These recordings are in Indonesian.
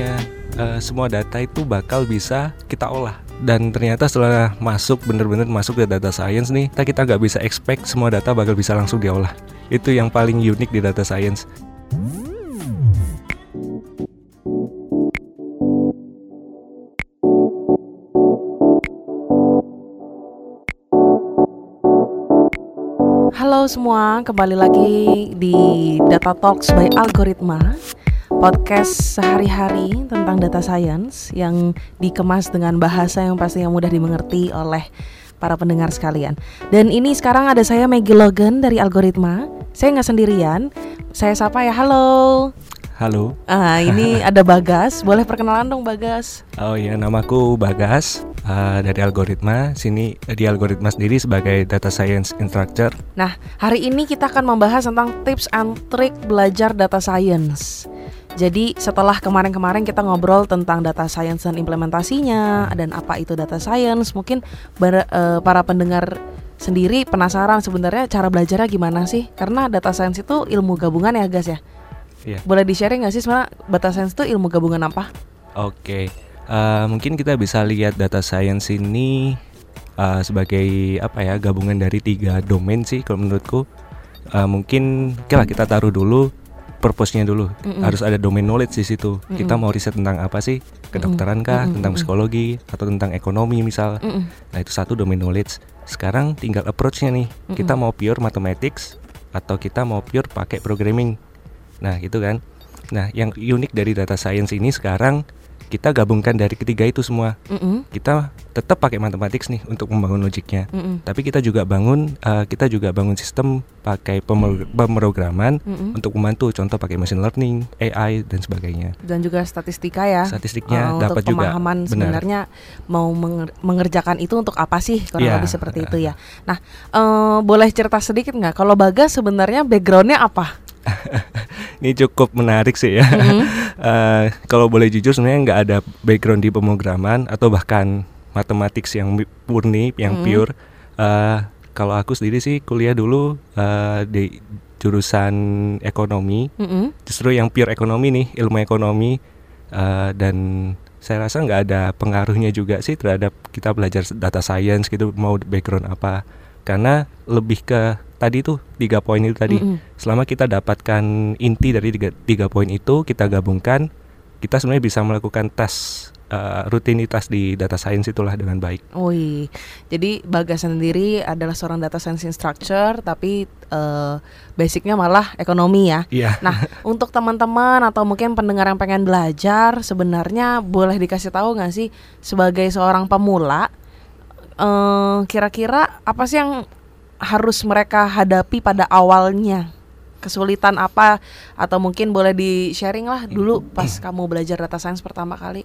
awalnya uh, semua data itu bakal bisa kita olah. Dan ternyata setelah masuk bener-bener masuk ke data science nih kita kita nggak bisa expect semua data bakal bisa langsung diolah. Itu yang paling unik di data science. Halo semua, kembali lagi di Data Talks by Algoritma Podcast sehari-hari tentang data science yang dikemas dengan bahasa yang pastinya mudah dimengerti oleh para pendengar sekalian Dan ini sekarang ada saya Maggie Logan dari Algoritma Saya nggak sendirian, saya sapa ya, halo Halo. Ah, ini ada Bagas. Boleh perkenalan dong Bagas. Oh iya, namaku Bagas uh, dari Algoritma. Sini di Algoritma sendiri sebagai data science instructor. Nah, hari ini kita akan membahas tentang tips and trick belajar data science. Jadi setelah kemarin-kemarin kita ngobrol tentang data science dan implementasinya dan apa itu data science, mungkin uh, para pendengar sendiri penasaran sebenarnya cara belajarnya gimana sih? Karena data science itu ilmu gabungan ya, guys ya. Yeah. Boleh di-sharing nggak sih sebenarnya data science itu ilmu gabungan apa? Oke, okay. uh, eh, mungkin kita bisa lihat data science ini uh, sebagai apa ya gabungan dari tiga domain sih kalau menurutku. Uh, mungkin oke kita taruh dulu purpose-nya dulu. Mm -mm. Harus ada domain knowledge di situ. Mm -mm. Kita mau riset tentang apa sih? Kedokteran kah, mm -mm. tentang psikologi atau tentang ekonomi misal. Mm -mm. Nah, itu satu domain knowledge. Sekarang tinggal approach-nya nih. Mm -mm. Kita mau pure mathematics atau kita mau pure pakai programming. Nah, gitu kan. Nah, yang unik dari data science ini sekarang kita gabungkan dari ketiga itu semua. Mm -hmm. Kita tetap pakai matematik nih untuk membangun logiknya. Mm -hmm. Tapi kita juga bangun uh, kita juga bangun sistem pakai pemrograman mm -hmm. untuk membantu contoh pakai machine learning, AI dan sebagainya. Dan juga statistika ya. Statistiknya uh, dapat juga. pemahaman sebenarnya mau mengerjakan itu untuk apa sih kurang yeah. lebih seperti itu ya. Nah, uh, boleh cerita sedikit nggak kalau Bagas sebenarnya backgroundnya apa? Ini cukup menarik sih ya. Mm-hmm. uh, kalau boleh jujur sebenarnya nggak ada background di pemrograman atau bahkan matematik yang murni, yang mm-hmm. pure. Uh, kalau aku sendiri sih kuliah dulu uh, di jurusan ekonomi, mm-hmm. justru yang pure ekonomi nih, ilmu ekonomi uh, dan saya rasa nggak ada pengaruhnya juga sih terhadap kita belajar data science gitu mau background apa karena lebih ke tadi tuh tiga poin itu tadi. Mm -hmm. Selama kita dapatkan inti dari tiga, tiga poin itu kita gabungkan, kita sebenarnya bisa melakukan tes uh, rutinitas di data science itulah dengan baik. Wih, jadi Bagas sendiri adalah seorang data science instructor, tapi uh, basicnya malah ekonomi ya. Yeah. Nah, untuk teman-teman atau mungkin pendengar yang pengen belajar, sebenarnya boleh dikasih tahu nggak sih sebagai seorang pemula, uh, kira-kira apa sih yang harus mereka hadapi pada awalnya kesulitan apa atau mungkin boleh di sharing lah dulu pas kamu belajar data science pertama kali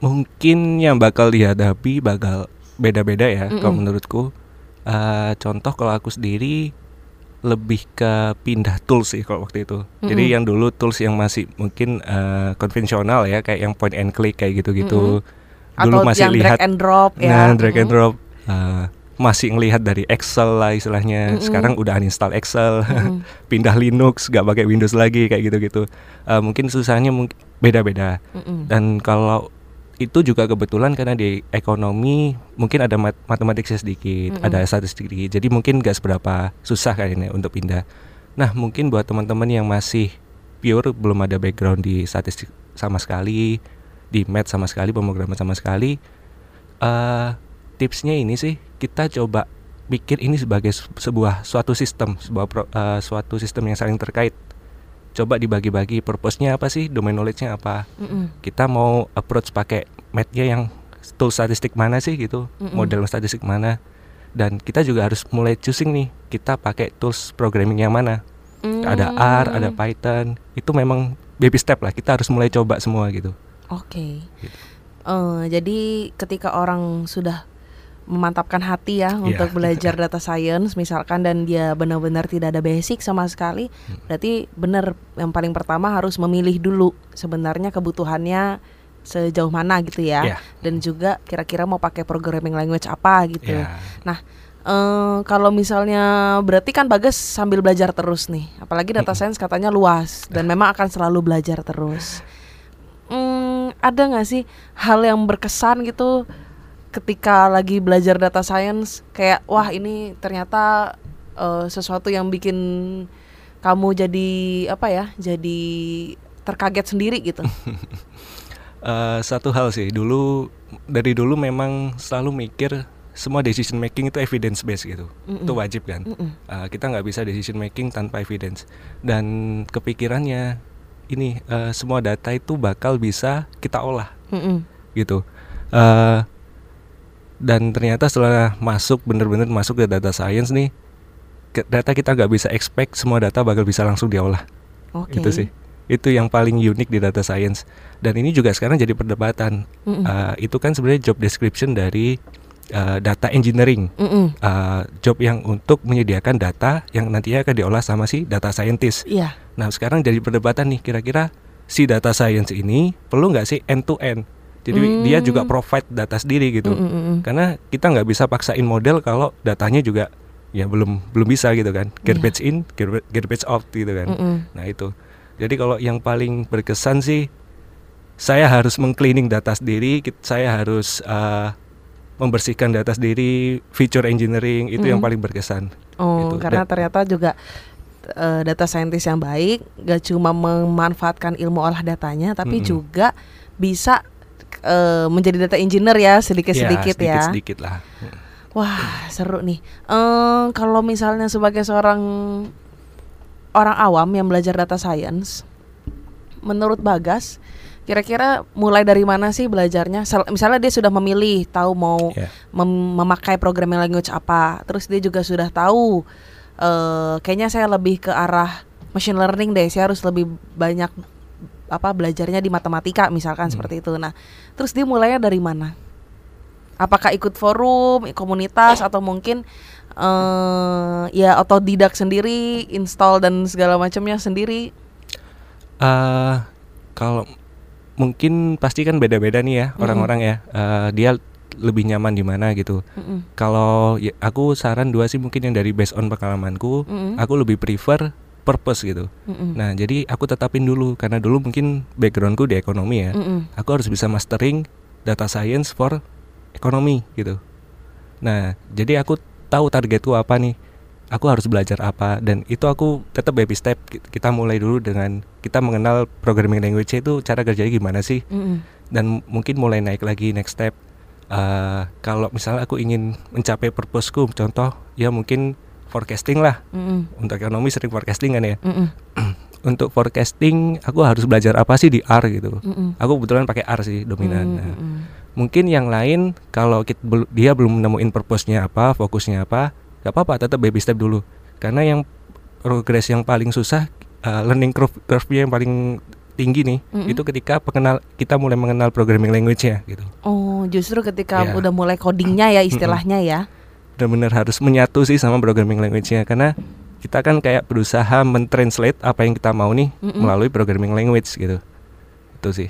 mungkin yang bakal dihadapi bakal beda-beda ya mm -mm. kalau menurutku uh, contoh kalau aku sendiri lebih ke pindah tools sih kalau waktu itu. Mm-hmm. Jadi yang dulu tools yang masih mungkin uh, konvensional ya kayak yang point and click kayak gitu-gitu. Mm-hmm. Dulu Atau masih yang lihat drag and drop ya. Nah, drag mm-hmm. and drop. Uh, masih ngelihat dari Excel lah istilahnya. Mm -hmm. Sekarang udah uninstall Excel, mm -hmm. pindah Linux, gak pakai Windows lagi kayak gitu-gitu. Uh, mungkin susahnya mungkin beda-beda. Mm -hmm. Dan kalau itu juga kebetulan karena di ekonomi mungkin ada mat matematiknya sedikit, mm -hmm. ada statistik sedikit. Jadi mungkin gak seberapa susah kayaknya untuk pindah. Nah, mungkin buat teman-teman yang masih pure belum ada background di statistik sama sekali, di math sama sekali, pemrograman sama sekali, uh, tipsnya ini sih kita coba pikir ini sebagai sebuah suatu sistem, sebuah pro, uh, suatu sistem yang saling terkait. Coba dibagi-bagi purpose-nya apa sih, domain knowledge-nya apa. Mm -mm. Kita mau approach pakai math-nya yang tool statistik mana sih gitu, mm -mm. model statistik mana. Dan kita juga harus mulai choosing nih, kita pakai tools programming yang mana. Mm. Ada R, ada Python. Itu memang baby step lah. Kita harus mulai coba semua gitu. Oke. Okay. Gitu. Uh, jadi ketika orang sudah memantapkan hati ya yeah. untuk belajar data science misalkan dan dia benar-benar tidak ada basic sama sekali hmm. berarti benar yang paling pertama harus memilih dulu sebenarnya kebutuhannya sejauh mana gitu ya yeah. dan juga kira-kira mau pakai programming language apa gitu yeah. nah Uh, kalau misalnya berarti kan Bagas sambil belajar terus nih, apalagi data science katanya luas dan memang akan selalu belajar terus. Ada nggak sih hal yang berkesan gitu ketika lagi belajar data science? Kayak wah ini ternyata uh, sesuatu yang bikin kamu jadi apa ya jadi terkaget sendiri gitu? Uh, satu hal sih. Dulu dari dulu memang selalu mikir semua decision making itu evidence based gitu. Mm -mm. itu wajib kan? Mm -mm. Uh, kita nggak bisa decision making tanpa evidence. Dan kepikirannya ini uh, semua data itu bakal bisa kita olah mm -mm. gitu uh, dan ternyata setelah masuk bener-bener masuk ke data science nih data kita nggak bisa expect semua data bakal bisa langsung diolah okay. itu sih itu yang paling unik di data science dan ini juga sekarang jadi perdebatan mm -mm. Uh, itu kan sebenarnya job description dari uh, data engineering mm -mm. Uh, job yang untuk menyediakan data yang nantinya akan diolah sama si data scientist yeah. nah sekarang jadi perdebatan nih kira-kira si data science ini perlu nggak sih end to end jadi mm. dia juga provide data sendiri gitu mm -mm. karena kita nggak bisa paksain model kalau datanya juga ya belum belum bisa gitu kan garbage yeah. in garbage out gitu kan mm -mm. nah itu jadi kalau yang paling berkesan sih saya harus mengcleaning data sendiri, saya harus uh, membersihkan data sendiri, feature engineering itu mm. yang paling berkesan. Oh, gitu. karena Dan, ternyata juga uh, data scientist yang baik gak cuma memanfaatkan ilmu olah datanya, tapi mm -hmm. juga bisa uh, menjadi data engineer ya sedikit-sedikit ya. Sedikit-sedikit lah. Wah seru nih. Uh, kalau misalnya sebagai seorang orang awam yang belajar data science, menurut Bagas, kira-kira mulai dari mana sih belajarnya? Misalnya dia sudah memilih, tahu mau yeah. mem memakai programming language apa, terus dia juga sudah tahu, uh, kayaknya saya lebih ke arah machine learning deh, saya harus lebih banyak apa belajarnya di matematika misalkan hmm. seperti itu. Nah, terus dia mulainya dari mana? Apakah ikut forum, komunitas, atau mungkin uh, ya otodidak sendiri, install dan segala macamnya sendiri? Uh, kalau mungkin pasti kan beda-beda nih ya orang-orang mm -hmm. ya. Uh, dia lebih nyaman di mana gitu. Mm -hmm. Kalau ya, aku saran dua sih mungkin yang dari based on pengalamanku, mm -hmm. aku lebih prefer purpose gitu. Mm -hmm. Nah, jadi aku tetapin dulu karena dulu mungkin backgroundku di ekonomi ya. Mm -hmm. Aku harus bisa mastering data science for ekonomi gitu. Nah, jadi aku tahu targetku apa nih aku harus belajar apa dan itu aku tetap baby step kita mulai dulu dengan kita mengenal programming language itu cara kerjanya gimana sih mm -hmm. dan mungkin mulai naik lagi next step uh, kalau misalnya aku ingin mencapai purposeku contoh ya mungkin forecasting lah mm -hmm. untuk ekonomi sering forecasting kan ya mm -hmm. untuk forecasting aku harus belajar apa sih di R gitu mm -hmm. aku kebetulan pakai R sih dominan mm -hmm. nah, mungkin yang lain kalau kita, dia belum nemuin purpose-nya apa fokusnya apa gak apa-apa tetap baby step dulu karena yang progres yang paling susah uh, learning curve curve-nya yang paling tinggi nih mm -hmm. itu ketika pengenal kita mulai mengenal programming language-nya gitu. Oh, justru ketika yeah. udah mulai codingnya ya istilahnya mm -hmm. ya. Benar-benar harus menyatu sih sama programming language-nya karena kita kan kayak berusaha mentranslate apa yang kita mau nih mm -hmm. melalui programming language gitu. Itu sih.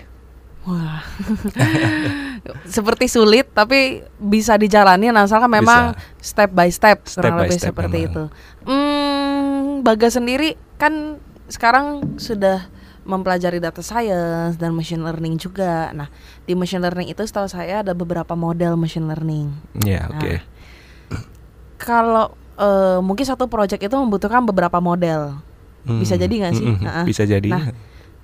Wah. seperti sulit tapi bisa dijalani nah, asalkan memang bisa. step by step, step kurang lebih step seperti memang. itu. Hmm, Bagas sendiri kan sekarang sudah mempelajari data science dan machine learning juga. Nah, di machine learning itu setahu saya ada beberapa model machine learning. Ya, yeah, oke. Okay. Nah, kalau uh, mungkin satu project itu membutuhkan beberapa model. Hmm. Bisa jadi nggak sih? Hmm, bisa jadi. Nah,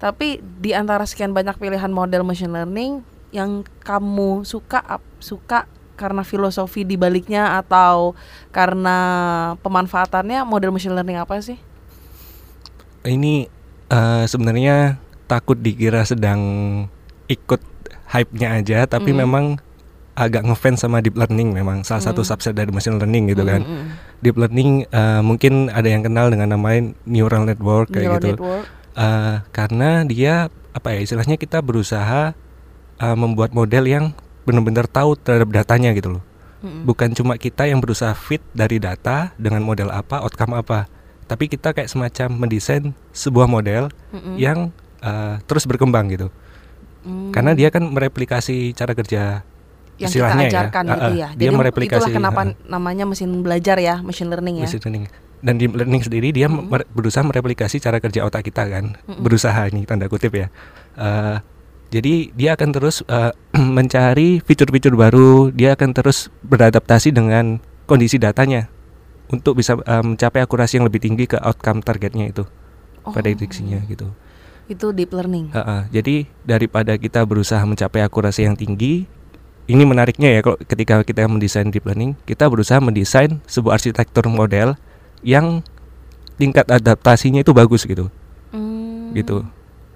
tapi di antara sekian banyak pilihan model machine learning yang kamu suka suka karena filosofi di baliknya atau karena pemanfaatannya model machine learning apa sih? Ini uh, sebenarnya takut dikira sedang ikut hype-nya aja tapi mm. memang agak ngefans sama deep learning memang salah mm. satu subset dari machine learning gitu kan. Mm. Deep learning uh, mungkin ada yang kenal dengan namanya neural network kayak gitu. Network uh, karena dia apa ya istilahnya kita berusaha uh, membuat model yang benar-benar tahu terhadap datanya gitu loh mm-hmm. bukan cuma kita yang berusaha fit dari data dengan model apa outcome apa tapi kita kayak semacam mendesain sebuah model mm-hmm. yang uh, terus berkembang gitu mm. karena dia kan mereplikasi cara kerja yang istilahnya kita ya. ajarkan ya. gitu ya. Dia Jadi mereplikasi itulah kenapa uh, namanya mesin belajar ya, machine learning ya. Machine learning dan di learning sendiri dia mm -hmm. berusaha mereplikasi cara kerja otak kita kan mm -hmm. berusaha ini tanda kutip ya uh, Jadi dia akan terus uh, mencari fitur-fitur baru, dia akan terus beradaptasi dengan kondisi datanya untuk bisa uh, mencapai akurasi yang lebih tinggi ke outcome targetnya itu, Oh. prediksinya gitu. Itu deep learning. Uh, uh, jadi daripada kita berusaha mencapai akurasi yang tinggi, ini menariknya ya kalau ketika kita mendesain deep learning, kita berusaha mendesain sebuah arsitektur model yang tingkat adaptasinya itu bagus gitu, Hmm. gitu.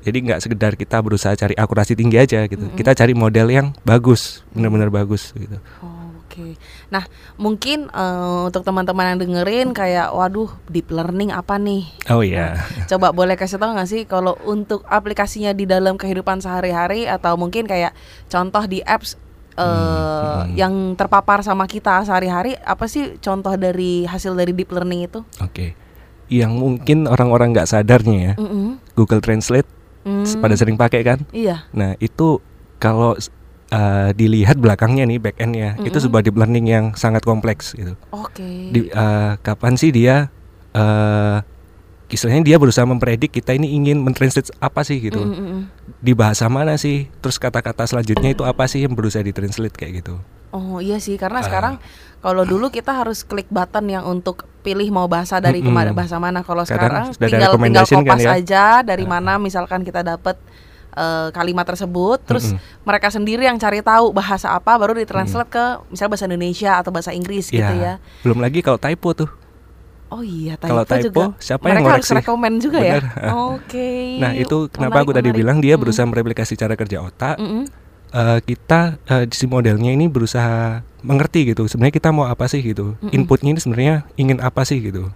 Jadi nggak sekedar kita berusaha cari akurasi tinggi aja gitu, Mm-mm. kita cari model yang bagus, benar-benar bagus gitu. Oh, Oke. Nah, mungkin eh, untuk teman-teman yang dengerin kayak waduh deep learning apa nih? Oh iya, Coba boleh kasih tahu nggak sih kalau untuk aplikasinya di dalam kehidupan sehari-hari atau mungkin kayak contoh di apps eh, Hmm, hmm. yang terpapar sama kita sehari-hari apa sih contoh dari hasil dari deep learning itu? oke. Yang mungkin orang-orang nggak sadarnya ya, Mm-mm. Google Translate Hmm, pada sering pakai kan? Iya. Nah itu kalau uh, dilihat belakangnya nih back endnya itu Mm-mm. sebuah deep learning yang sangat kompleks gitu. Oke. Di, uh, kapan sih dia uh, istilahnya dia berusaha mempredik kita ini ingin mentranslate apa sih gitu Mm-mm-mm. di bahasa mana sih terus kata-kata selanjutnya itu apa sih yang berusaha ditranslate kayak gitu. Oh iya sih karena Ah. sekarang kalau dulu kita harus klik button yang untuk pilih mau bahasa dari Mm-mm. ke mana bahasa mana. Kalau sekarang tinggal tinggal kan kopas ya. aja dari Ah. mana misalkan kita dapat eh, kalimat tersebut, terus Mm-mm. mereka sendiri yang cari tahu bahasa apa baru ditranslate ke misalnya bahasa Indonesia atau bahasa Inggris gitu Ya, ya. Belum lagi kalau typo tuh. Oh iya typo, Kalau typo, juga. siapa yang mereka harus ngoreksi? rekomen juga Bener. ya. Oke. Nah itu kenapa Menarik, aku tadi menarik. bilang dia berusaha mereplikasi cara kerja otak. Mm-mm. Eh, kita eh, si modelnya ini berusaha mengerti gitu. Sebenarnya kita mau apa sih gitu. Mm-mm. Inputnya ini sebenarnya ingin apa sih gitu.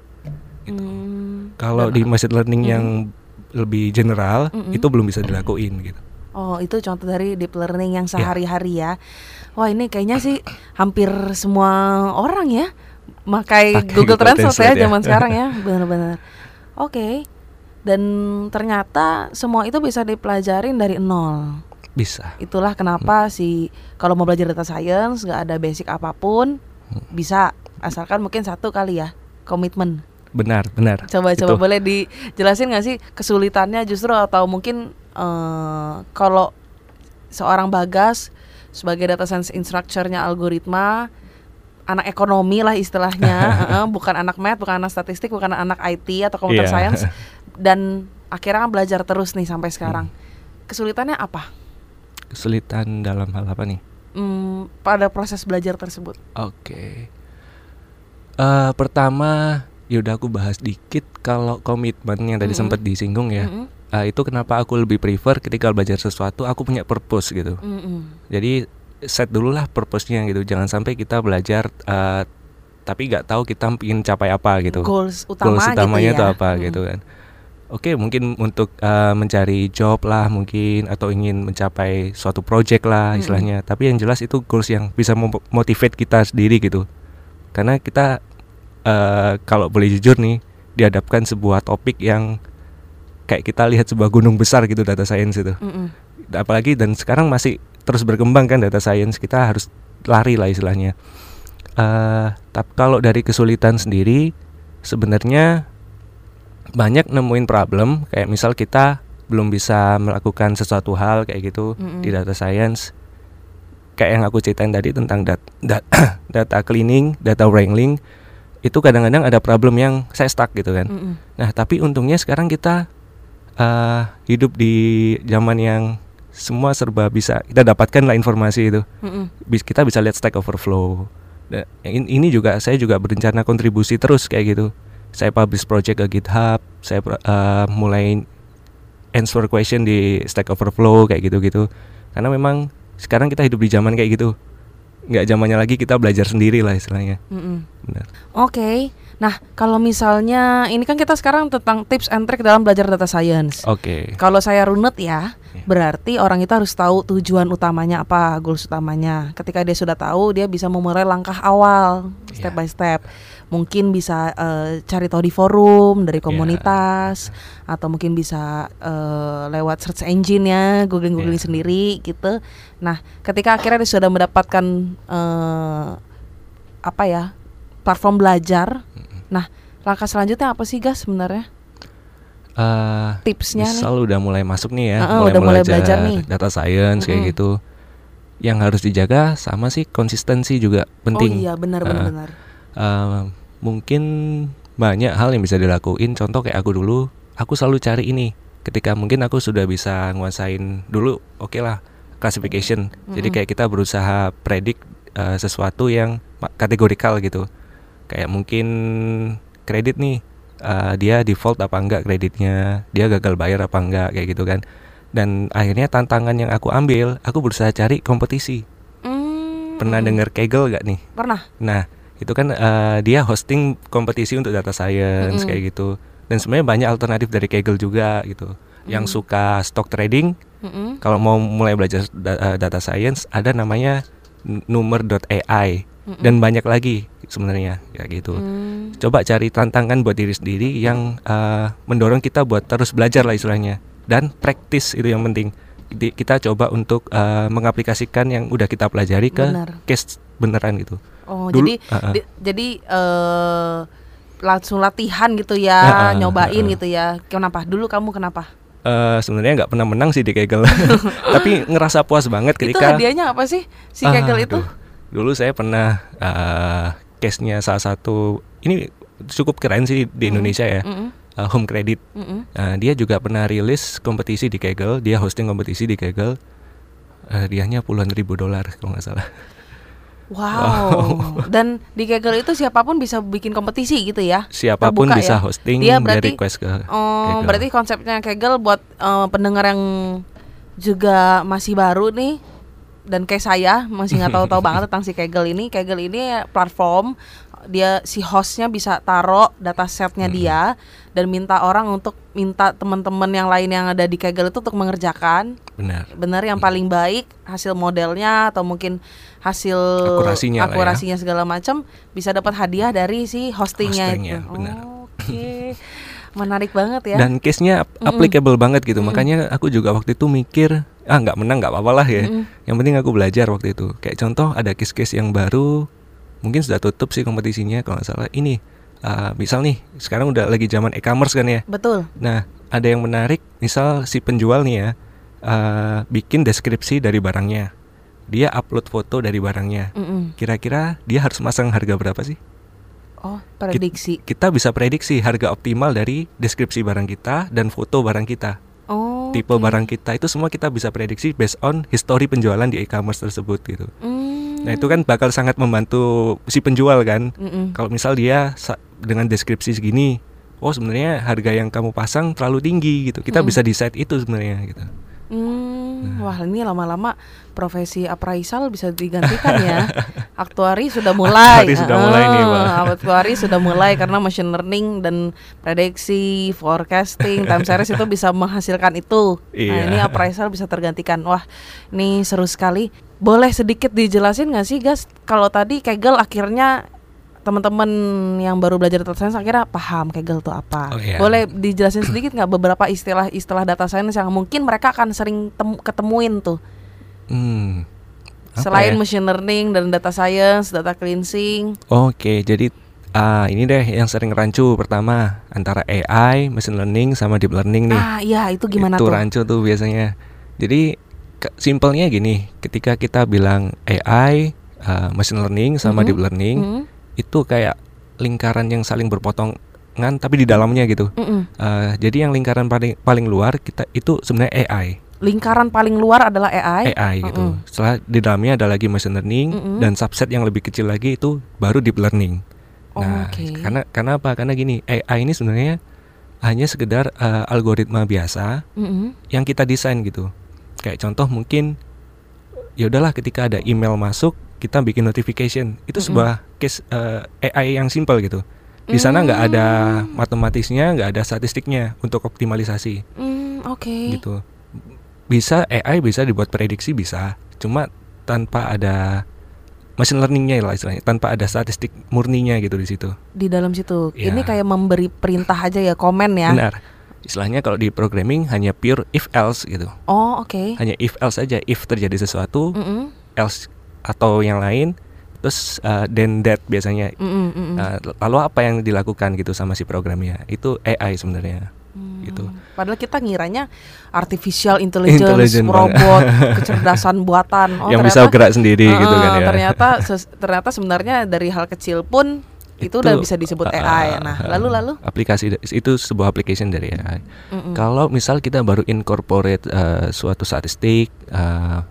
Gitu. Hmm. Kalau di machine learning Mm-mm. yang lebih general Mm-mm. itu belum bisa dilakuin gitu. Oh, itu contoh dari deep learning Ya. yang sehari-hari ya. Wah, ini kayaknya sih hampir semua orang ya Pakai Google, Translate, ya ya. zaman sekarang ya, benar-benar. Oke. Dan ternyata semua itu bisa dipelajarin dari nol. Bisa. Itulah kenapa si kalau mau belajar data science nggak ada basic apa pun bisa asalkan mungkin satu kali ya komitmen. Benar, benar. Coba-coba Itu. boleh dijelasin nggak sih kesulitannya justru atau mungkin eh, kalau seorang Bagas sebagai data science instructor-nya algoritma anak ekonomi lah istilahnya, bukan anak math, bukan anak statistik, bukan anak IT atau computer Iya. science dan akhirnya kan belajar terus nih sampai sekarang. Hmm. Kesulitannya apa? Kesulitan dalam hal apa nih? Hmm, pada proses belajar tersebut. Oke. Eh pertama, yaudah aku bahas dikit kalau komitmen yang tadi Mm-mm. sempat disinggung ya. Mm-mm, Eh, itu kenapa aku lebih prefer ketika belajar sesuatu aku punya purpose gitu. mm-mm. Jadi set dulu lah purpose-nya gitu. Jangan sampai kita belajar eh, tapi nggak tahu kita ingin capai apa gitu. Goals utama Goals utamanya gitu itu ya. apa Mm. gitu kan. Oke, mungkin untuk eh, mencari job lah mungkin atau ingin mencapai suatu project lah Mm-mm. istilahnya. Tapi yang jelas itu goals yang bisa mem- motivate kita sendiri gitu. Karena kita eh, kalau boleh jujur nih dihadapkan sebuah topik yang kayak kita lihat sebuah gunung besar gitu data science itu Mm-mm. apalagi dan sekarang masih terus berkembang kan data science kita harus lari lah istilahnya eh tapi kalau dari kesulitan sendiri sebenarnya banyak nemuin problem kayak misal kita belum bisa melakukan sesuatu hal kayak gitu Mm-mm. di data science kayak yang aku ceritain tadi tentang dat- dat- data cleaning data wrangling itu kadang-kadang ada problem yang saya stuck gitu kan Mm-mm. Nah, tapi untungnya sekarang kita eh, hidup di zaman yang semua serba bisa kita dapatkan lah informasi itu. Mm-mm. Bis- Kita bisa lihat Stack Overflow. In- ini juga saya juga berencana kontribusi terus kayak gitu. Saya publish project ke GitHub, saya eh, mulai answer question di Stack Overflow kayak gitu-gitu. Karena memang sekarang kita hidup di zaman kayak gitu. Nggak zamannya lagi kita belajar sendiri lah istilahnya. Mm-mm. Benar. Oke. Nah, kalau misalnya ini kan kita sekarang tentang tips and trick dalam belajar data science. Oke. Kalau saya runut ya, Iya. berarti orang itu harus tahu tujuan utamanya apa, goals utamanya. Ketika dia sudah tahu, dia bisa memulai langkah awal, step Iya. by step. Mungkin bisa eh, cari tahu di forum, Iya. dari komunitas, atau mungkin bisa eh, lewat search engine ya, googling-googling Iya. sendiri gitu. Nah, ketika akhirnya dia sudah mendapatkan eh, apa ya platform belajar, nah langkah selanjutnya apa sih gas sebenarnya? Uh, tipsnya misal nih? udah mulai masuk nih ya Uh-uh, mulai udah mulai belajar, belajar nih. data science kayak Mm-mm. gitu yang harus dijaga sama sih konsistensi juga penting Oh iya benar benar Uh, benar. Uh, mungkin banyak hal yang bisa dilakuin contoh kayak aku dulu aku selalu cari ini ketika mungkin aku sudah bisa nguasain dulu oke lah classification jadi Mm-mm. kayak kita berusaha predik uh, sesuatu yang kategorikal gitu kayak mungkin kredit nih uh, dia default apa enggak kreditnya dia gagal bayar apa enggak kayak gitu kan dan akhirnya tantangan yang aku ambil aku berusaha cari kompetisi Hmm, pernah mm-mm. dengar Kaggle gak nih Pernah. Nah, itu kan eh, dia hosting kompetisi untuk data science kayak gitu. Dan sebenarnya banyak alternatif dari Kaggle juga gitu. Yang Mm. suka stock trading, Mm-mm. kalau mau mulai belajar da- eh, data science ada namanya numer.ai Dan banyak lagi sebenarnya kayak gitu. Hmm. Coba cari tantangan buat diri sendiri yang eh, mendorong kita buat terus belajar lah istilahnya. Dan praktis itu yang penting. Di- kita coba untuk eh, mengaplikasikan yang udah kita pelajari ke Benar. case beneran gitu. Oh, Dulu- jadi uh-uh. di- jadi eh langsung latihan gitu ya, Uh-uh, nyobain uh-uh. gitu ya. Kenapa? Dulu kamu kenapa? Eh sebenarnya nggak pernah menang sih di Kegel, tapi ngerasa puas banget itu ketika hadiahnya apa sih si Kegel itu? aduh. Dulu saya pernah eh case-nya salah satu ini cukup keren sih di Mm. Indonesia ya, Mm-mm, eh, Home Credit. mm-mm. Eh, dia juga pernah rilis kompetisi di Kegel, dia hosting kompetisi di Kegel. Eh hadiahnya puluhan ribu dolar kalau nggak salah. Wow. Dan di Kegel itu siapa pun bisa bikin kompetisi gitu ya? Siapa pun Terbuka bisa ya? hosting, Dia berarti- request ke Oh, Kegel. berarti konsepnya Kegel buat eh, pendengar yang juga masih baru nih dan kayak saya masih nggak tahu-tahu banget tentang si Kegel ini. Kegel ini platform dia si hostnya bisa taruh datasetnya Hmm. dia dan minta orang untuk minta teman-teman yang lain yang ada di Kegel itu untuk mengerjakan benar. benar yang paling baik hasil modelnya atau mungkin hasil Akurasinya ya. akurasinya segala macam bisa dapat hadiah dari si hostingnya, Hostingnya, itu. benar. Oke. Menarik banget ya. Dan case-nya ap- Mm-mm. applicable banget gitu. Mm-mm. Makanya aku juga waktu itu mikir, ah nggak menang nggak apa-apa lah ya. Mm-mm. Yang penting aku belajar waktu itu. Kayak contoh ada case-case yang baru, mungkin sudah tutup sih kompetisinya kalau nggak salah. Ini, ah, misal nih, sekarang udah lagi zaman e-commerce kan ya. Betul. Nah, ada yang menarik, misal si penjual nih ya, ah, bikin deskripsi dari barangnya. Dia upload foto dari barangnya. Kira-kira dia harus masang harga berapa sih? Oh, prediksi. Kita bisa prediksi harga optimal dari deskripsi barang kita dan foto barang kita. Oh. tipe oke. barang kita itu semua kita bisa prediksi based on history penjualan di e-commerce tersebut gitu. Hmm. Nah itu kan bakal sangat membantu si penjual kan. Mm-mm. Kalau misal dia dengan deskripsi segini, oh sebenarnya harga yang kamu pasang terlalu tinggi gitu. Kita Mm. bisa decide itu sebenarnya gitu. Hmm, wah ini lama-lama profesi appraisal bisa digantikan ya. Aktuari sudah mulai. Aktuari sudah mulai nih, Pak. Aktuari sudah mulai karena machine learning dan prediksi, forecasting, time series itu bisa menghasilkan itu. Nah, Iya. ini appraisal bisa tergantikan. Wah, ini seru sekali. Boleh sedikit dijelasin nggak sih, Gas? Kalau tadi Kegel akhirnya teman-teman yang baru belajar data science akhirnya paham Kegel itu apa. Oh, iya. Boleh dijelasin sedikit nggak beberapa istilah-istilah data science yang mungkin mereka akan sering tem- ketemuin tuh Hmm. apa selain ya? machine learning dan data science, data cleansing. Oke, jadi ah ini deh yang sering rancu pertama antara AI, machine learning sama deep learning nih. Ah, iya itu gimana itu tuh? rancu tuh biasanya. Jadi ke- simpelnya gini, ketika kita bilang AI, uh, machine learning sama Mhm. deep learning Mm-mm, itu kayak lingkaran yang saling berpotongan tapi di dalamnya gitu. mm-mm. Uh, jadi yang lingkaran paling paling luar kita itu sebenarnya AI, Lingkaran paling luar adalah AI. AI gitu. Mm-mm. Setelah di dalamnya ada lagi machine learning Mm-mm. dan subset yang lebih kecil lagi itu baru deep learning. Oh, Nah, Oke. karena karena apa? Karena gini, AI ini sebenarnya hanya sekedar uh, algoritma biasa Mm-mm. yang kita desain gitu. Kayak contoh mungkin ya udahlah ketika ada email masuk kita bikin notification itu Mm-mm. sebuah case eh, AI yang simple gitu. Di sana nggak ada Hmm. matematisnya, nggak ada statistiknya untuk optimalisasi Hmm, Oke. gitu. Bisa AI bisa dibuat prediksi bisa, cuma tanpa ada machine learningnya lah istilahnya, tanpa ada statistik murninya gitu di situ. Di dalam situ. Ya. Ini kayak memberi perintah aja ya, komen ya. Benar. Istilahnya kalau di programming hanya pure if else gitu. Oh, oke. Hanya if else aja, if terjadi sesuatu, Mm-mm, else atau yang lain terus uh, then that biasanya mm-mm, mm-mm. Uh, lalu apa yang dilakukan gitu sama si programnya itu AI sebenarnya hmm. gitu. Padahal kita ngiranya artificial intelligence, Intelligent robot, kecerdasan buatan. Oh, yang ternyata, bisa gerak sendiri uh, gitu kan ya. Ternyata ternyata sebenarnya dari hal kecil pun itu, itu udah bisa disebut uh, AI. Nah, uh, lalu lalu aplikasi itu sebuah application dari AI. Mm -mm. Kalau misal kita baru incorporate uh, suatu statistik uh,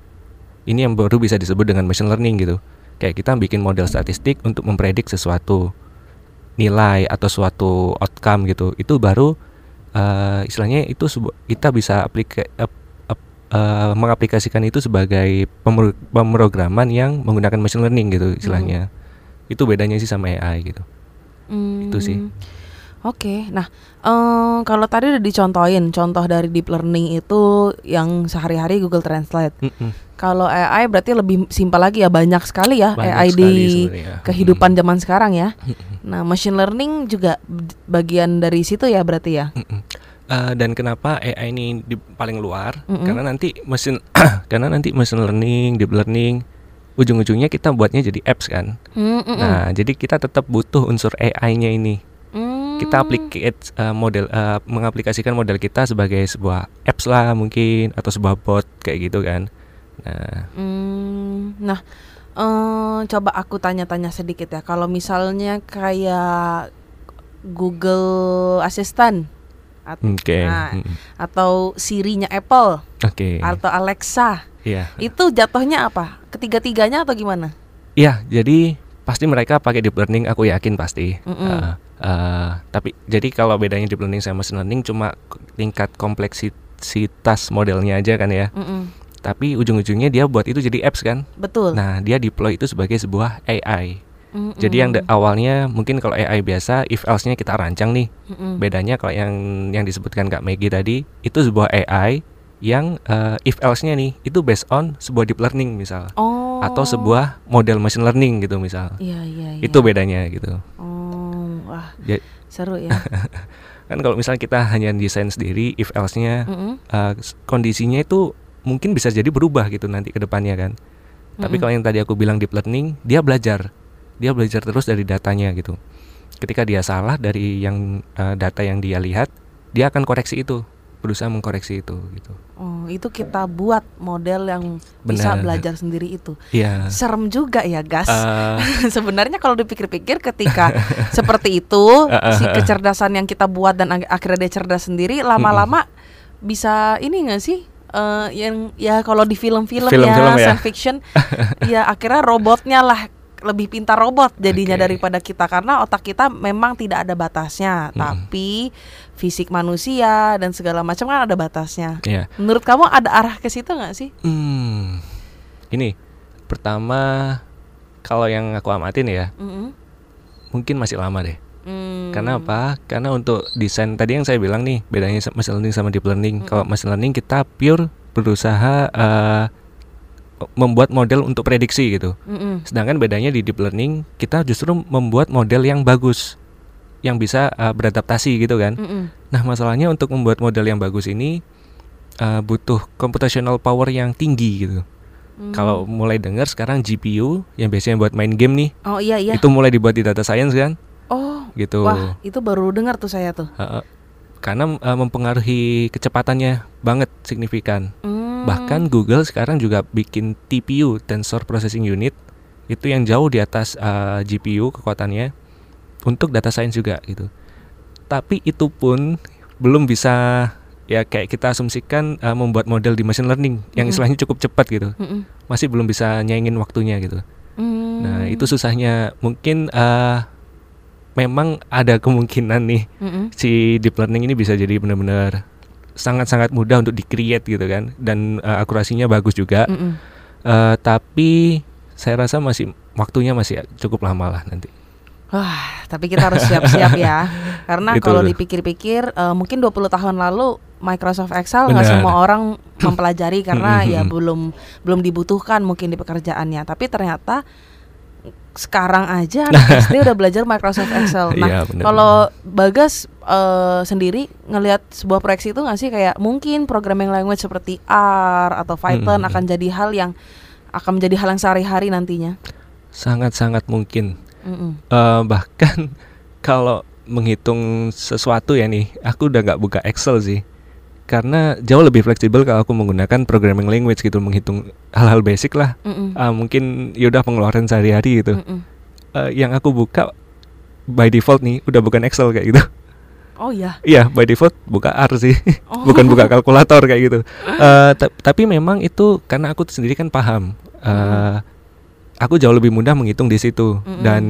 ini yang baru bisa disebut dengan machine learning gitu. Kayak kita bikin model statistik untuk mempredik sesuatu nilai atau suatu outcome gitu. Itu baru uh, istilahnya itu kita bisa aplika uh, uh, mengaplikasikan itu sebagai pemrograman yang menggunakan machine learning gitu istilahnya. Hmm. Itu bedanya sih sama AI gitu. Hmm. Itu sih. Oke, okay. nah um, kalau tadi udah dicontohin contoh dari deep learning itu yang sehari-hari Google Translate. Mm -mm. Kalau AI berarti lebih simpel lagi ya banyak sekali ya banyak AI sekali di kehidupan mm. zaman sekarang ya. Mm -mm. Nah machine learning juga bagian dari situ ya berarti ya. Mm -mm. Uh, dan kenapa AI ini di paling luar? Mm -mm. Karena nanti mesin karena nanti machine learning, deep learning ujung-ujungnya kita buatnya jadi apps kan. Mm -mm. Nah jadi kita tetap butuh unsur AI-nya ini kita hmm. aplikasi uh, model uh, mengaplikasikan model kita sebagai sebuah apps lah mungkin atau sebuah bot kayak gitu kan nah hmm, nah uh, coba aku tanya-tanya sedikit ya kalau misalnya kayak Google Assistant at okay. nah, hmm. atau Siri-nya Apple okay. atau Alexa yeah. itu jatuhnya apa ketiga-tiganya atau gimana Iya, jadi pasti mereka pakai deep learning aku yakin pasti mm -hmm. uh, uh, tapi jadi kalau bedanya deep learning sama machine learning cuma tingkat kompleksitas modelnya aja kan ya mm -hmm. tapi ujung-ujungnya dia buat itu jadi apps kan betul nah dia deploy itu sebagai sebuah AI Mm -hmm. Jadi yang awalnya mungkin kalau AI biasa if else-nya kita rancang nih. Mm -hmm. Bedanya kalau yang yang disebutkan Kak Maggie tadi itu sebuah AI yang uh, if else-nya nih itu based on sebuah deep learning misal oh. atau sebuah model machine learning gitu misal. Iya iya. iya. Itu bedanya gitu. Oh wah ya, seru ya. kan kalau misalnya kita hanya desain sendiri if else-nya mm -hmm. uh, kondisinya itu mungkin bisa jadi berubah gitu nanti ke depannya kan. Mm -hmm. Tapi kalau yang tadi aku bilang deep learning dia belajar dia belajar terus dari datanya gitu. Ketika dia salah dari yang uh, data yang dia lihat dia akan koreksi itu berusaha mengkoreksi itu gitu. Oh, itu kita buat model yang Bener. bisa belajar sendiri itu. Iya. Serem juga ya, Gas. Uh. Sebenarnya kalau dipikir-pikir ketika seperti itu si kecerdasan yang kita buat dan akhirnya dia cerdas sendiri lama-lama bisa ini enggak sih? Uh, yang ya kalau di film-film ya, ya science fiction ya akhirnya robotnya lah lebih pintar robot jadinya okay. daripada kita karena otak kita memang tidak ada batasnya, hmm. tapi fisik manusia dan segala macam kan ada batasnya. Yeah. Menurut kamu ada arah ke situ nggak sih? Hmm. Ini pertama kalau yang aku amatin ya, mm -hmm. mungkin masih lama deh. Hmm. Karena apa? Karena untuk desain tadi yang saya bilang nih bedanya machine learning sama deep learning. Hmm. Kalau machine learning kita pure berusaha uh, membuat model untuk prediksi gitu. Mm-hmm. Sedangkan bedanya di deep learning kita justru membuat model yang bagus, yang bisa uh, beradaptasi gitu kan. Mm-hmm. Nah masalahnya untuk membuat model yang bagus ini uh, butuh computational power yang tinggi gitu. Mm. Kalau mulai dengar sekarang GPU yang biasanya buat main game nih, oh iya iya, itu mulai dibuat di data science kan? Oh, gitu. Wah itu baru dengar tuh saya tuh. Uh, karena uh, mempengaruhi kecepatannya banget signifikan. Mm Bahkan Google sekarang juga bikin TPU (Tensor Processing Unit) itu yang jauh di atas uh, eh, GPU kekuatannya untuk data science juga gitu. Tapi itu pun belum bisa ya kayak kita asumsikan uh, membuat model di machine learning yang istilahnya cukup cepat gitu. Masih belum bisa nyaingin waktunya gitu. Mm. Nah, itu susahnya mungkin uh, memang ada kemungkinan nih mm -hmm. si deep learning ini bisa jadi benar-benar sangat-sangat mudah untuk di-create gitu kan dan uh, akurasinya bagus juga. Mm -mm. Uh, tapi saya rasa masih waktunya masih cukup lama lah nanti. Wah, tapi kita harus siap-siap ya. Karena gitu kalau dipikir-pikir uh, mungkin 20 tahun lalu Microsoft Excel nggak semua orang mempelajari karena ya belum belum dibutuhkan mungkin di pekerjaannya. Tapi ternyata sekarang aja anak SD udah belajar Microsoft Excel. Nah, iya, kalau Bagas uh, sendiri ngelihat sebuah proyeksi itu nggak sih kayak mungkin programming language seperti R atau Python hmm. akan jadi hal yang akan menjadi hal yang sehari-hari nantinya? Sangat-sangat mungkin. Mm -mm. Uh, bahkan kalau menghitung sesuatu ya nih, aku udah nggak buka Excel sih. Karena jauh lebih fleksibel kalau aku menggunakan programming language gitu menghitung hal-hal basic lah. Mm -mm. Uh, mungkin yaudah pengeluaran sehari-hari gitu. Mm -mm. Uh, yang aku buka by default nih udah bukan Excel kayak gitu. Oh iya. Iya, by default buka R sih. Oh. Bukan buka kalkulator kayak gitu. Uh, tapi memang itu karena aku sendiri kan paham. Uh, aku jauh lebih mudah menghitung di situ mm -hmm. dan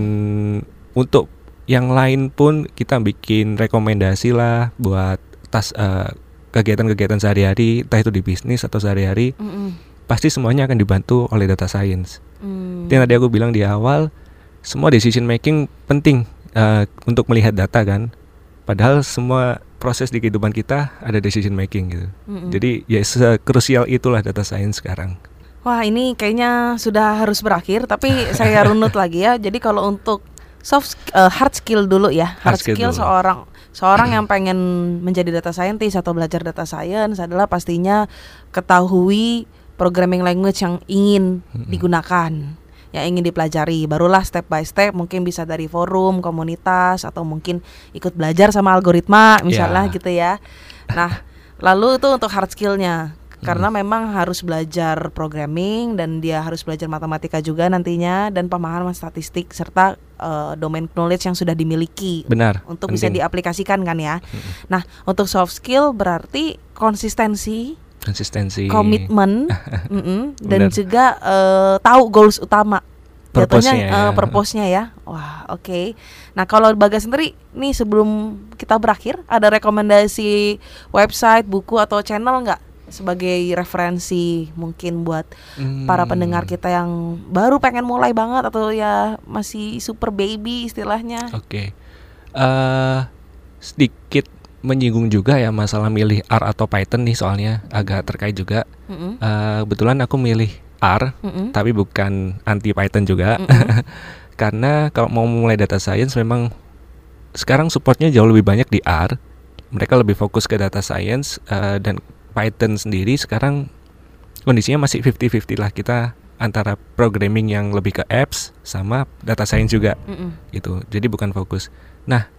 untuk yang lain pun kita bikin rekomendasi lah buat tas uh, kegiatan-kegiatan sehari-hari, entah itu di bisnis atau sehari-hari. Mm -hmm. Pasti semuanya akan dibantu oleh data science. Mm. Yang tadi aku bilang di awal, semua decision making penting uh, untuk melihat data kan. Padahal semua proses di kehidupan kita ada decision making gitu. Mm -hmm. Jadi ya krusial itulah data science sekarang. Wah ini kayaknya sudah harus berakhir, tapi saya runut lagi ya. Jadi kalau untuk soft uh, hard skill dulu ya, hard, hard skill, skill seorang seorang yang pengen menjadi data scientist atau belajar data science adalah pastinya ketahui programming language yang ingin digunakan, yang ingin dipelajari. Barulah step by step mungkin bisa dari forum, komunitas atau mungkin ikut belajar sama algoritma misalnya yeah. gitu ya. Nah, lalu itu untuk hard skillnya karena hmm. memang harus belajar programming dan dia harus belajar matematika juga nantinya dan pemahaman statistik serta uh, domain knowledge yang sudah dimiliki. Benar. Untuk penting. bisa diaplikasikan kan ya. Hmm. Nah, untuk soft skill berarti konsistensi, konsistensi, komitmen, mm -mm, dan juga uh, tahu goals utama. Jatuhnya uh, ya. purpose-nya ya. Wah, oke. Okay. Nah, kalau Bagas sendiri nih sebelum kita berakhir ada rekomendasi website, buku atau channel nggak sebagai referensi mungkin buat hmm. para pendengar kita yang baru pengen mulai banget atau ya masih super baby istilahnya. Oke, okay. uh, eh, sedikit menyinggung juga ya masalah milih R atau Python nih soalnya agak terkait juga. Mm -hmm. uh, kebetulan aku milih R, mm -hmm. tapi bukan anti Python juga, mm -hmm. karena kalau mau mulai data science memang sekarang supportnya jauh lebih banyak di R. Mereka lebih fokus ke data science uh, dan Python sendiri sekarang kondisinya masih 50-50 lah kita antara programming yang lebih ke apps sama data science juga. Mm -mm. gitu. Jadi bukan fokus. Nah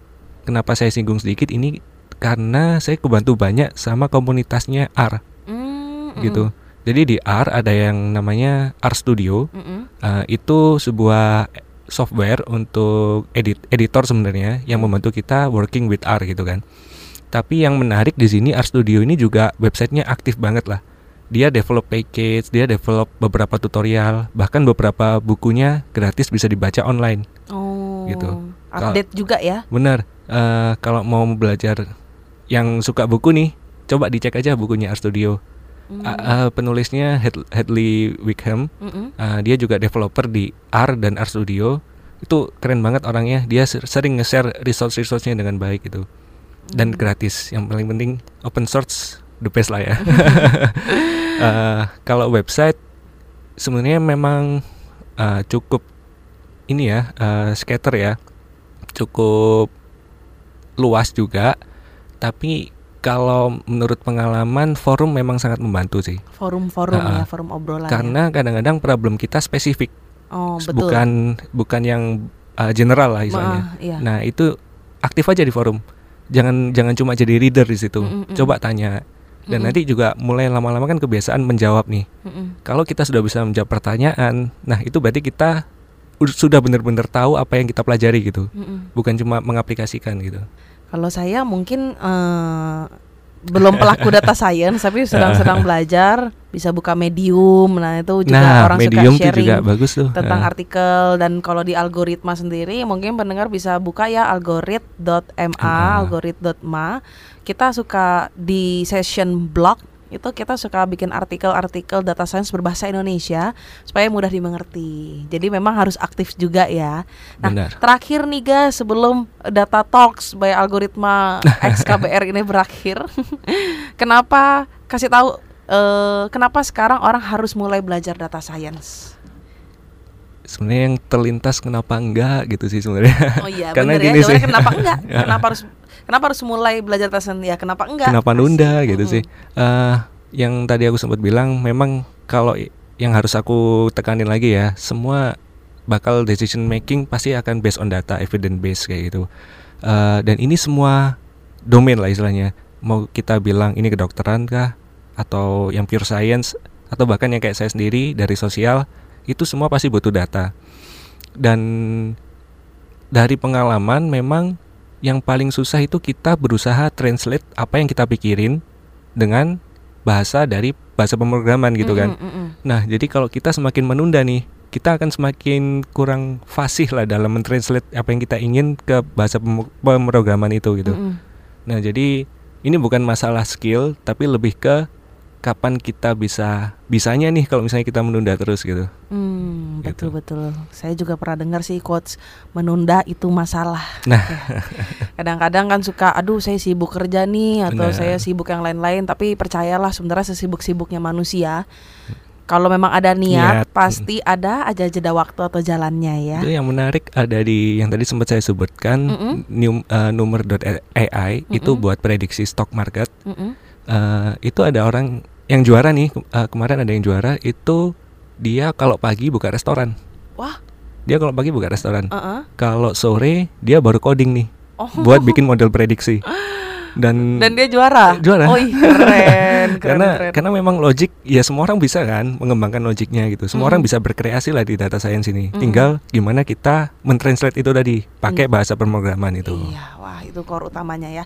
kenapa saya singgung sedikit? Ini karena saya kebantu banyak sama komunitasnya R. Mm -mm. gitu. Jadi di R ada yang namanya R Studio. Mm -mm. Uh, itu sebuah software untuk edit editor sebenarnya yang membantu kita working with R gitu kan tapi yang menarik di sini Art Studio ini juga websitenya aktif banget lah. Dia develop package, dia develop beberapa tutorial, bahkan beberapa bukunya gratis bisa dibaca online. Oh. Gitu. Update Kalo, juga ya? Bener. Uh, kalau mau belajar yang suka buku nih, coba dicek aja bukunya Art Studio. Mm. Uh, uh, penulisnya Head Hadley Wickham. Mm -hmm. uh, dia juga developer di R dan Art Studio. Itu keren banget orangnya. Dia sering nge-share resource-resource-nya dengan baik gitu dan gratis. Yang paling penting open source the best lah ya. uh, kalau website sebenarnya memang uh, cukup ini ya uh, scatter ya, cukup luas juga. Tapi kalau menurut pengalaman forum memang sangat membantu sih. Forum-forum uh, ya, forum obrolan. Ya. Karena kadang-kadang problem kita spesifik. Oh, betul. Bukan bukan yang uh, general lah istilahnya. Ma, iya. Nah, itu aktif aja di forum jangan jangan cuma jadi reader di situ. Mm -mm. Coba tanya. Dan mm -mm. nanti juga mulai lama-lama kan kebiasaan menjawab nih. Mm -mm. Kalau kita sudah bisa menjawab pertanyaan, nah itu berarti kita sudah benar-benar tahu apa yang kita pelajari gitu. Mm -mm. Bukan cuma mengaplikasikan gitu. Kalau saya mungkin uh, belum pelaku data science tapi sedang-sedang belajar bisa buka medium nah itu juga nah, orang medium suka sharing juga bagus tuh. tentang uh. artikel dan kalau di algoritma sendiri mungkin pendengar bisa buka ya algorit.ma uh. algorit.ma kita suka di session blog itu kita suka bikin artikel-artikel data science berbahasa Indonesia supaya mudah dimengerti. Jadi memang harus aktif juga ya. Nah, Benar. terakhir nih guys sebelum data talks by algoritma XKBR ini berakhir, kenapa kasih tahu uh, kenapa sekarang orang harus mulai belajar data science? sebenarnya yang terlintas kenapa enggak gitu sih sebenarnya. Oh iya, Karena bener ya. gini ya. sih. Kenapa enggak? kenapa harus kenapa harus mulai belajar tasan ya? Kenapa enggak? Kenapa nunda gitu -hmm. sih? Uh, yang tadi aku sempat bilang memang kalau yang harus aku tekanin lagi ya, semua bakal decision making pasti akan based on data, evidence based kayak gitu. uh, dan ini semua domain lah istilahnya mau kita bilang ini kedokteran kah atau yang pure science atau bahkan yang kayak saya sendiri dari sosial itu semua pasti butuh data dan dari pengalaman memang yang paling susah itu kita berusaha translate apa yang kita pikirin dengan bahasa dari bahasa pemrograman gitu kan. Mm, mm, mm. Nah, jadi kalau kita semakin menunda nih, kita akan semakin kurang fasih lah dalam mentranslate apa yang kita ingin ke bahasa pemrograman itu gitu. Mm, mm. Nah, jadi ini bukan masalah skill tapi lebih ke kapan kita bisa bisanya nih kalau misalnya kita menunda terus gitu. Hmm, betul gitu. betul. Saya juga pernah dengar sih quotes menunda itu masalah. Nah, kadang-kadang kan suka, aduh saya sibuk kerja nih atau Benar. saya sibuk yang lain-lain. Tapi percayalah sebenarnya sesibuk-sibuknya manusia. Kalau memang ada niat, niat, pasti ada aja jeda waktu atau jalannya ya. Itu yang menarik ada di yang tadi sempat saya sebutkan mm -mm. New, uh, number.ai mm -mm. itu buat prediksi stock market. Mm -mm. Uh, itu ada orang yang juara nih uh, kemarin ada yang juara itu dia kalau pagi buka restoran. Wah. Dia kalau pagi buka restoran. Uh -uh. Kalau sore dia baru coding nih. Oh. Buat bikin model prediksi. Dan dan dia juara. Juara. Oh, iya, keren, keren. karena keren. karena memang logik ya semua orang bisa kan mengembangkan logiknya gitu. Semua mm. orang bisa berkreasi lah di data science ini. Mm. Tinggal gimana kita mentranslate itu tadi pakai mm. bahasa pemrograman itu. Iya, wah itu core utamanya ya.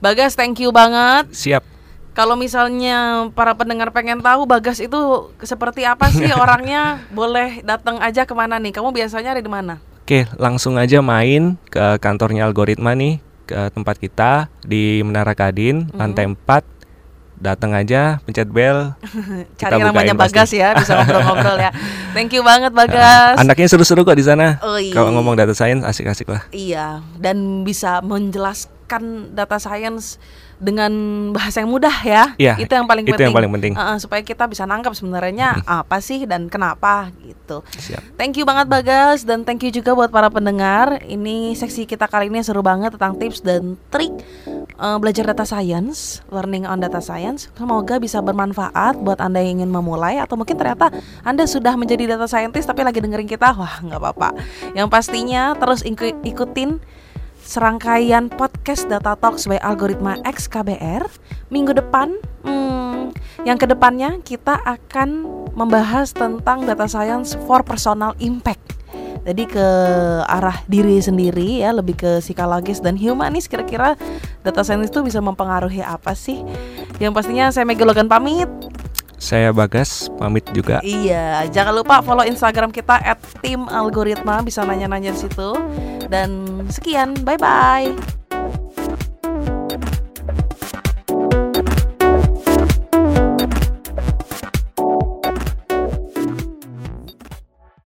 Bagas, thank you banget. Siap. Kalau misalnya para pendengar pengen tahu Bagas itu seperti apa sih orangnya, boleh datang aja ke mana nih? Kamu biasanya ada di mana? Oke, langsung aja main ke kantornya algoritma nih, ke tempat kita di Menara Kadin, mm-hmm. lantai 4 datang aja pencet bel cari namanya Bagas pasti. ya bisa ngobrol-ngobrol ya thank you banget Bagas nah, anaknya seru-seru kok di sana oh, iya. kalau ngomong data science asik-asik lah iya dan bisa menjelaskan data science dengan bahasa yang mudah ya. ya itu yang paling itu penting. yang paling penting. Uh, supaya kita bisa nangkap sebenarnya hmm. apa sih dan kenapa gitu. Siap. Thank you banget Bagas dan thank you juga buat para pendengar. Ini seksi kita kali ini seru banget tentang tips dan trik uh, belajar data science, learning on data science. Semoga bisa bermanfaat buat Anda yang ingin memulai atau mungkin ternyata Anda sudah menjadi data scientist tapi lagi dengerin kita. Wah, nggak apa-apa. Yang pastinya terus ikutin serangkaian podcast Data Talks by Algoritma XKBR minggu depan. Hmm, yang ke depannya kita akan membahas tentang data science for personal impact. Jadi ke arah diri sendiri ya, lebih ke psikologis dan humanis kira-kira data science itu bisa mempengaruhi apa sih? Yang pastinya saya Mega Logan pamit. Saya Bagas, pamit juga. Iya, jangan lupa follow Instagram kita @timalgoritma bisa nanya-nanya di situ. Dan sekian, bye bye.